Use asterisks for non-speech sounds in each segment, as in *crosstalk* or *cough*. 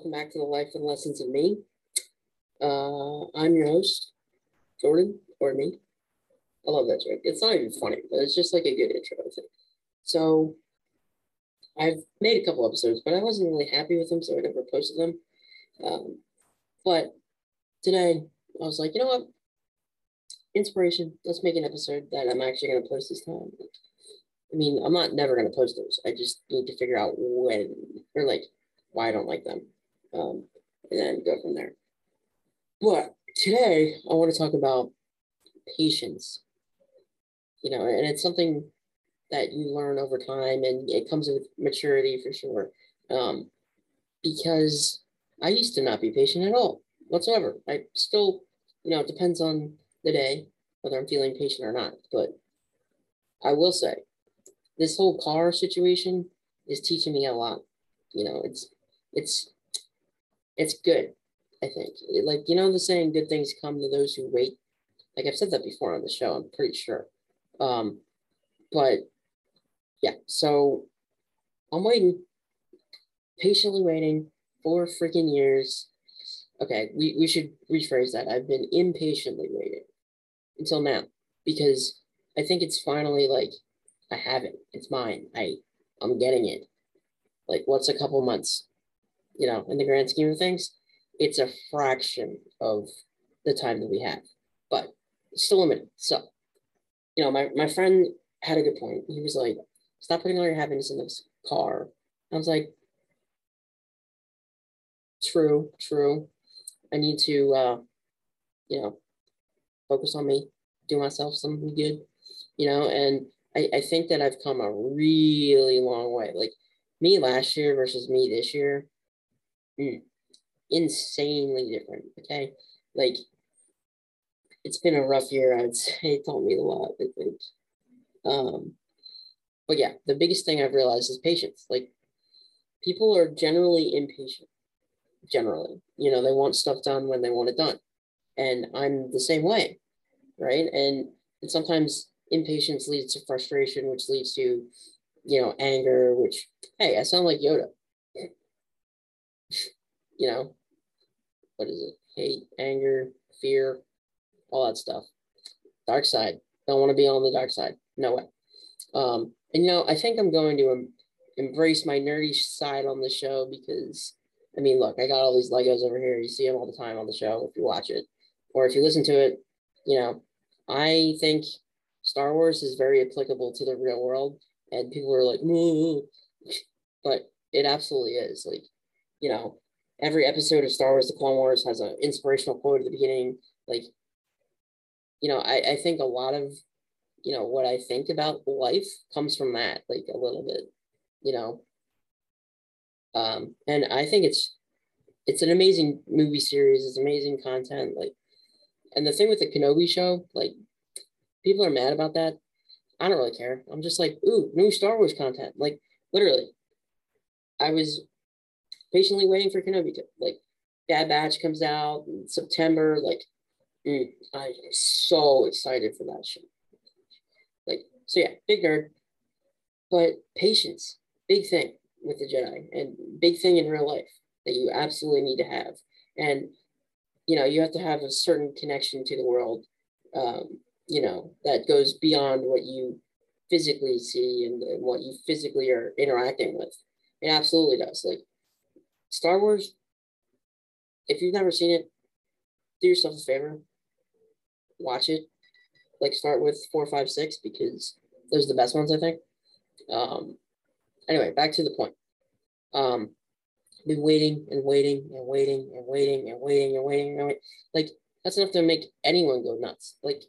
Welcome back to the Life and Lessons of Me. Uh, I'm your host, Jordan, or me. I love that joke. It's not even funny, but it's just like a good intro, I think. So, I've made a couple episodes, but I wasn't really happy with them, so I never posted them. Um, but today, I was like, you know what? Inspiration. Let's make an episode that I'm actually going to post this time. I mean, I'm not never going to post those. I just need to figure out when, or like, why I don't like them, um, and then go from there. But today, I want to talk about patience. You know, and it's something that you learn over time, and it comes with maturity for sure. Um, because I used to not be patient at all whatsoever. I still, you know, it depends on the day whether I'm feeling patient or not. But I will say, this whole car situation is teaching me a lot. You know, it's it's it's good. I think like you know the saying, "Good things come to those who wait." Like I've said that before on the show. I'm pretty sure. Um, but yeah, so I'm waiting, patiently waiting four freaking years. Okay, we, we should rephrase that. I've been impatiently waiting until now because I think it's finally like I have it. It's mine. I I'm getting it. Like what's a couple months? You know, in the grand scheme of things, it's a fraction of the time that we have, but still limited. So, you know, my, my friend had a good point. He was like, stop putting all your happiness in this car. I was like, true, true. I need to, uh, you know, focus on me, do myself something good, you know, and I, I think that I've come a really long way. Like me last year versus me this year, insanely different. Okay. Like it's been a rough year. I'd *laughs* say it taught me a lot, I think. Um, but yeah, the biggest thing I've realized is patience. Like people are generally impatient. Generally, you know, they want stuff done when they want it done. And I'm the same way. Right. And, and sometimes impatience leads to frustration, which leads to, you know, anger, which, hey, I sound like Yoda. You know, what is it? Hate, anger, fear, all that stuff. Dark side. Don't want to be on the dark side. No way. Um, and you know, I think I'm going to em- embrace my nerdy side on the show because, I mean, look, I got all these Legos over here. You see them all the time on the show if you watch it, or if you listen to it. You know, I think Star Wars is very applicable to the real world, and people are like, but it absolutely is. Like, you know, every episode of Star Wars: The Clone Wars has an inspirational quote at the beginning. Like, you know, I, I think a lot of, you know, what I think about life comes from that, like a little bit, you know. Um, and I think it's it's an amazing movie series. It's amazing content. Like, and the thing with the Kenobi show, like people are mad about that. I don't really care. I'm just like, ooh, new Star Wars content. Like literally, I was patiently waiting for Kenobi to like Bad Batch comes out in September. Like, mm, I'm so excited for that show. Like, so yeah, big nerd, but patience, big thing with the Jedi, and big thing in real life that you absolutely need to have. And you know, you have to have a certain connection to the world. Um, you know, that goes beyond what you physically see and, and what you physically are interacting with. It absolutely does. Like Star Wars, if you've never seen it, do yourself a favor, watch it. Like start with four, five, six because those are the best ones, I think. Um, anyway, back to the point. Um, been waiting and waiting and waiting and waiting and waiting and waiting and waiting. Like that's enough to make anyone go nuts. Like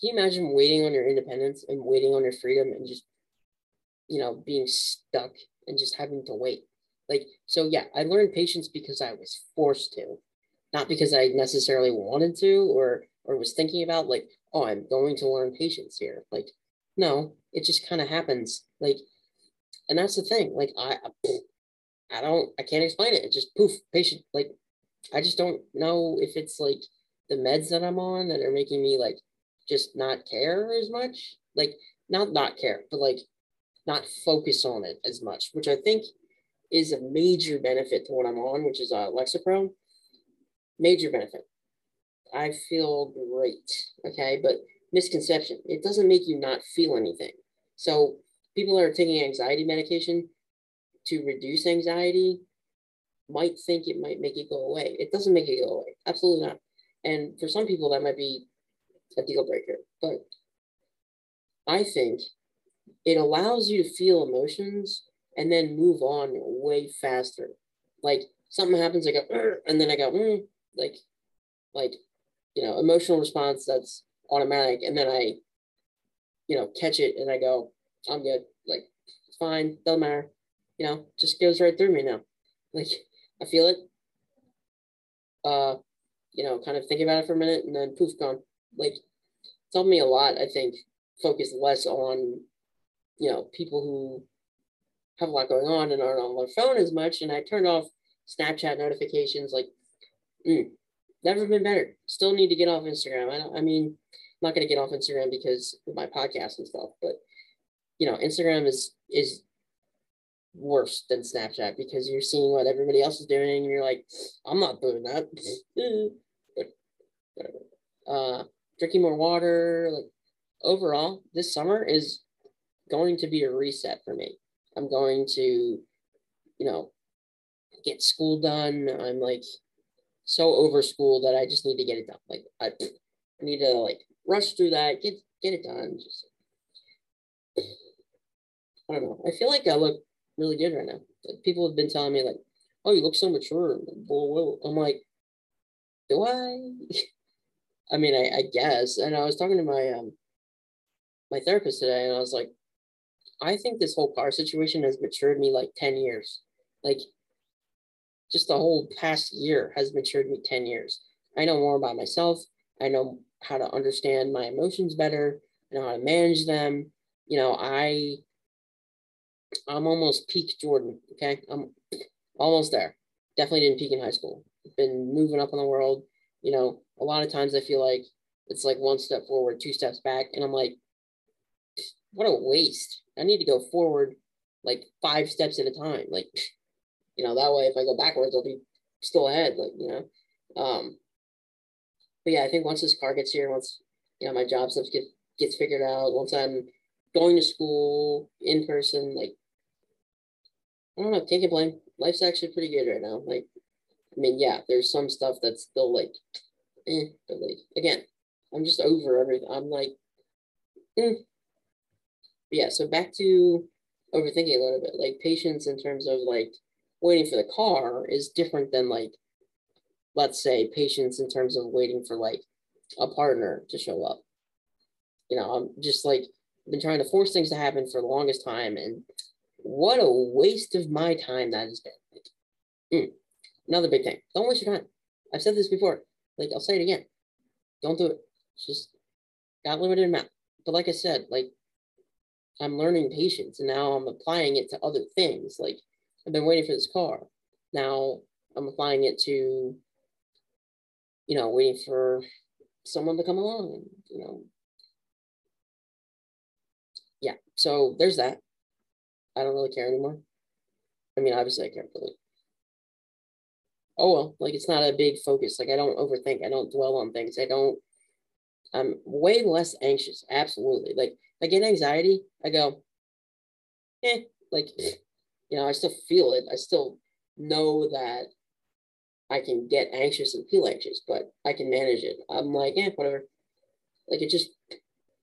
can you imagine waiting on your independence and waiting on your freedom and just, you know, being stuck and just having to wait? Like, so yeah, I learned patience because I was forced to, not because I necessarily wanted to or or was thinking about like, oh, I'm going to learn patience here. Like, no, it just kind of happens. Like, and that's the thing. Like, I, I don't, I can't explain it. It just poof, patient. Like, I just don't know if it's like the meds that I'm on that are making me like just not care as much. Like not not care, but like not focus on it as much, which I think is a major benefit to what I'm on, which is uh, Lexapro. Major benefit. I feel great. Okay, but misconception. It doesn't make you not feel anything. So people that are taking anxiety medication to reduce anxiety might think it might make it go away. It doesn't make it go away. Absolutely not. And for some people, that might be a deal breaker. But I think it allows you to feel emotions and then move on way faster. Like something happens, I go, and then I go, mm, like, like, you know, emotional response that's automatic, and then I, you know, catch it and I go, I'm good. Like, it's fine, doesn't matter. You know, just goes right through me now. Like, I feel it. Uh, you know, kind of think about it for a minute, and then poof, gone. Like, it's helped me a lot. I think focus less on, you know, people who have a lot going on and aren't on their phone as much. And I turned off Snapchat notifications. Like, mm, never been better. Still need to get off Instagram. I, I mean, I'm not going to get off Instagram because of my podcast and stuff, but you know, Instagram is is worse than Snapchat because you're seeing what everybody else is doing and you're like, I'm not doing that. *laughs* uh, drinking more water. Like overall, this summer is going to be a reset for me. I'm going to, you know, get school done. I'm like so over school that I just need to get it done. Like I, I need to like rush through that, get get it done. Just I don't know. I feel like I look really good right now. Like people have been telling me like, "Oh, you look so mature." I'm like, do I? *laughs* I mean, I, I guess. And I was talking to my um my therapist today, and I was like, I think this whole car situation has matured me like 10 years. Like just the whole past year has matured me 10 years. I know more about myself. I know how to understand my emotions better. I know how to manage them. You know, I I'm almost peak Jordan. Okay. I'm almost there. Definitely didn't peak in high school. Been moving up in the world. You know, a lot of times I feel like it's like one step forward, two steps back. And I'm like, what a waste. I need to go forward like five steps at a time. Like, *laughs* you know, that way if I go backwards, I'll be still ahead. Like, you know. Um, but yeah, I think once this car gets here, once you know my job stuff get gets figured out, once I'm going to school in person, like I don't know, can't complain. Life's actually pretty good right now. Like, I mean, yeah, there's some stuff that's still like, eh, but like again, I'm just over everything. I'm like, eh, yeah, so back to overthinking a little bit. Like patience in terms of like waiting for the car is different than like, let's say, patience in terms of waiting for like a partner to show up. You know, I'm just like been trying to force things to happen for the longest time, and what a waste of my time that has been. Like, mm. Another big thing: don't waste your time. I've said this before. Like I'll say it again. Don't do it. It's just got limited amount. But like I said, like I'm learning patience and now I'm applying it to other things. Like I've been waiting for this car. Now I'm applying it to, you know, waiting for someone to come along and, you know. Yeah, so there's that. I don't really care anymore. I mean, obviously I care, but like, oh well, like it's not a big focus. Like I don't overthink. I don't dwell on things. I don't. I'm way less anxious. Absolutely. Like I get anxiety, I go, eh, like, you know, I still feel it. I still know that I can get anxious and feel anxious, but I can manage it. I'm like, eh, whatever. Like it just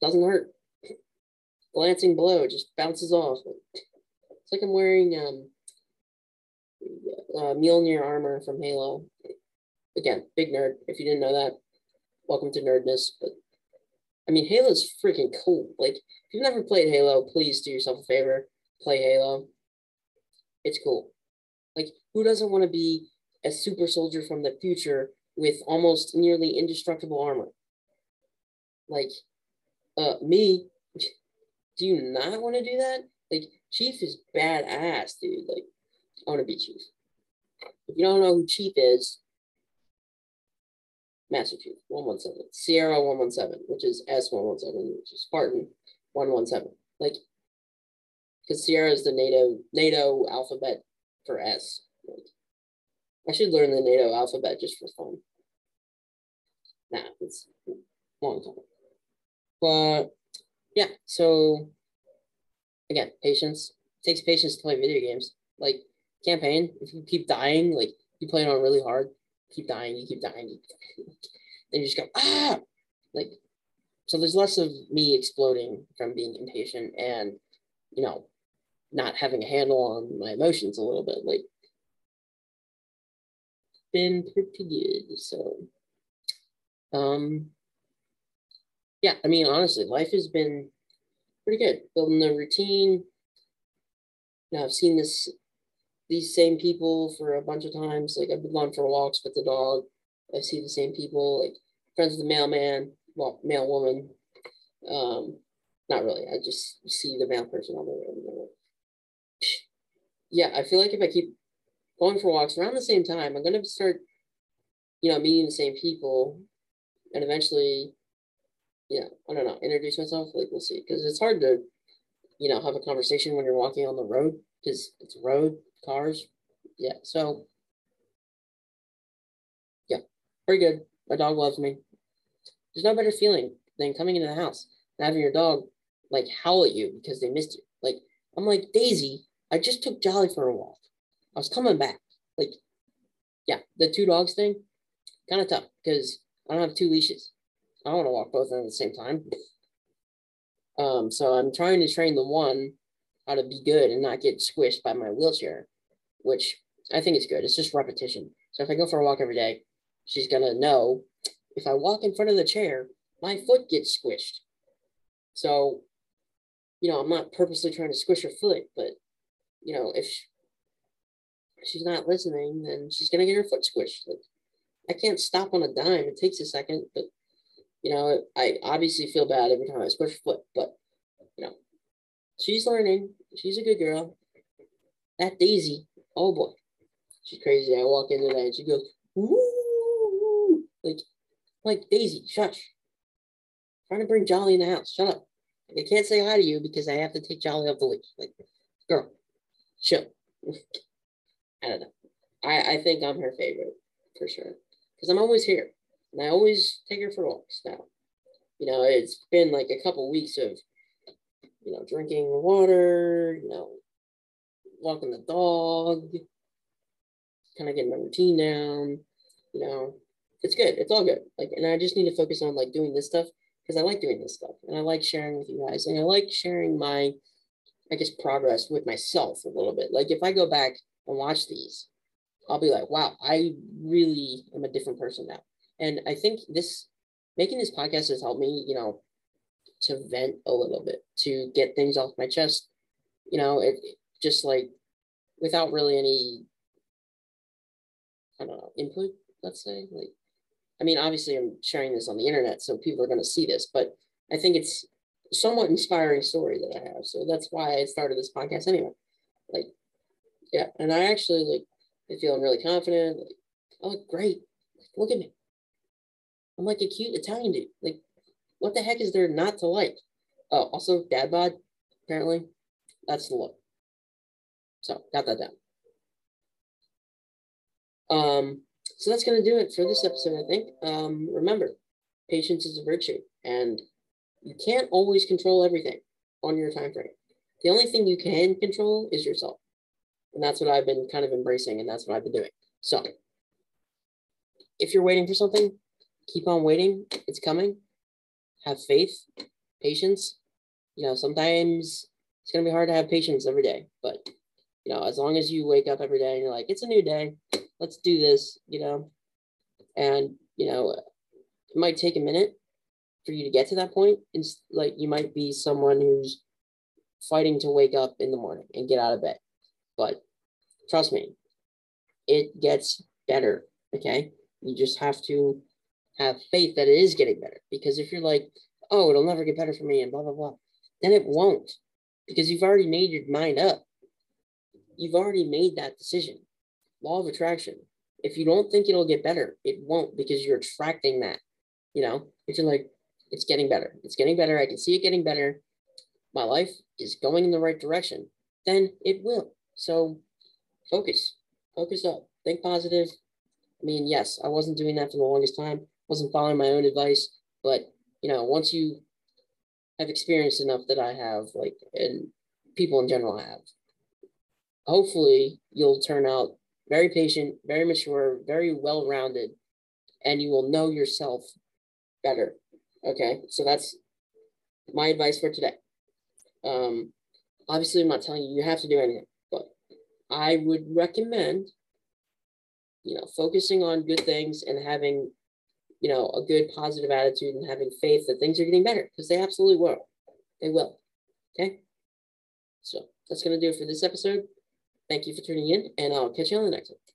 doesn't hurt. Glancing blow just bounces off. It's like I'm wearing um uh, Mjolnir armor from Halo. Again, big nerd. If you didn't know that, welcome to nerdness. But I mean, Halo's freaking cool. Like, if you've never played Halo, please do yourself a favor, play Halo. It's cool. Like, who doesn't want to be a super soldier from the future with almost nearly indestructible armor? Like, uh, me, do you not want to do that? Like, Chief is badass, dude. Like, I want to be Chief. If you don't know who Chief is, Chief 117, Sierra 117, which is S117, which is Spartan 117. Like, because Sierra is the NATO NATO alphabet for S. Like, I should learn the NATO alphabet just for fun. Nah, it's long time. But yeah, so again, patience. It takes patience to play video games. Like campaign, if you keep dying, like you play it on really hard, keep dying, you keep dying, you keep dying. then you just go, ah, like, so there's less of me exploding from being impatient and, you know, not having a handle on my emotions a little bit. Like, been pretty good. So, um, yeah, I mean, honestly, life has been pretty good. Building a routine. You know, I've seen this these same people for a bunch of times. Like I've been going for walks with the dog. I see the same people, like friends with the mailman, well, mail woman. Um, not really. I just see the mail person on the road. Yeah, I feel like if I keep going for walks around the same time, I'm gonna start, you know, meeting the same people, and eventually, yeah, I don't know, introduce myself. Like we'll see, because it's hard to, you know, have a conversation when you're walking on the road because it's a road cars. Yeah, so yeah, pretty good. My dog loves me. There's no better feeling than coming into the house and having your dog like howl at you because they missed you. Like I'm like Daisy, I just took Jolly for a walk. I was coming back. Like, yeah, the two dogs thing, kind of tough because I don't have two leashes. I don't want to walk both of them at the same time. *laughs* Um, so I'm trying to train the one how to be good and not get squished by my wheelchair, which I think is good. It's just repetition. So if I go for a walk every day, she's gonna know if I walk in front of the chair, my foot gets squished. So, you know, I'm not purposely trying to squish her foot, but you know, if she's not listening, then she's gonna get her foot squished. Like, I can't stop on a dime. It takes a second, but you know, I obviously feel bad every time I squish her foot, but you know, she's learning. She's a good girl. That Daisy, oh boy, she's crazy. I walk in today and she goes, Woo! like, like Daisy, shush. Trying to bring Jolly in the house. Shut up. I can't say hi to you because I have to take Jolly off the leash. Like, girl, chill. *laughs* I don't know. I, I think I'm her favorite for sure because I'm always here and I always take her for walks now. You know, it's been like a couple weeks of you know, drinking water, you know, walking the dog, kind of getting my routine down, you know, it's good. It's all good. Like, and I just need to focus on like doing this stuff because I like doing this stuff and I like sharing with you guys and I like sharing my, I guess, progress with myself a little bit. Like, if I go back and watch these, I'll be like, wow, I really am a different person now. And I think this, making this podcast has helped me, you know, to vent a little bit, to get things off my chest. You know, it, just like without really any, I don't know, input, let's say. Like, I mean, obviously, I'm sharing this on the internet, so people are going to see this, but I think it's somewhat inspiring story that I have. So that's why I started this podcast anyway. Like, yeah, and I actually like, I feel I'm really confident. Like, I look great. Look at me. I'm like a cute Italian dude. Like, what the heck is there not to like? Oh, also dad bod, apparently. That's the look. So got that down. Um, so that's gonna do it for this episode, I think. Um, remember, patience is a virtue, and you can't always control everything on your time frame. The only thing you can control is yourself. And that's what I've been kind of embracing, and that's what I've been doing. So if you're waiting for something, keep on waiting. It's coming have faith, patience. You know, sometimes it's gonna be hard to have patience every day, but you know, as long as you wake up every day and you're like, it's a new day, let's do this, you know, and you know, it might take a minute for you to get to that point. It's like you might be someone who's fighting to wake up in the morning and get out of bed, but trust me, it gets better. Okay, you just have to have faith that it is getting better. Because if you're like, oh, it'll never get better for me and blah, blah, blah, then it won't because you've already made your mind up. You've already made that decision. Law of attraction. If you don't think it'll get better, it won't because you're attracting that. You know, if you're like, it's getting better, it's getting better, I can see it getting better, my life is going in the right direction, then it will. So focus, focus up, think positive. I mean, yes, I wasn't doing that for the longest time, wasn't following my own advice, but you know, once you have experienced enough that I have, like, and people in general have, hopefully you'll turn out very patient, very mature, very well rounded, and you will know yourself better. Okay, so that's my advice for today. Um, obviously, I'm not telling you you have to do anything, but I would recommend, you know, focusing on good things and having, you know, a good positive attitude and having faith that things are getting better because they absolutely will. They will. Okay. So that's going to do it for this episode. Thank you for tuning in, and I'll catch you on the next one.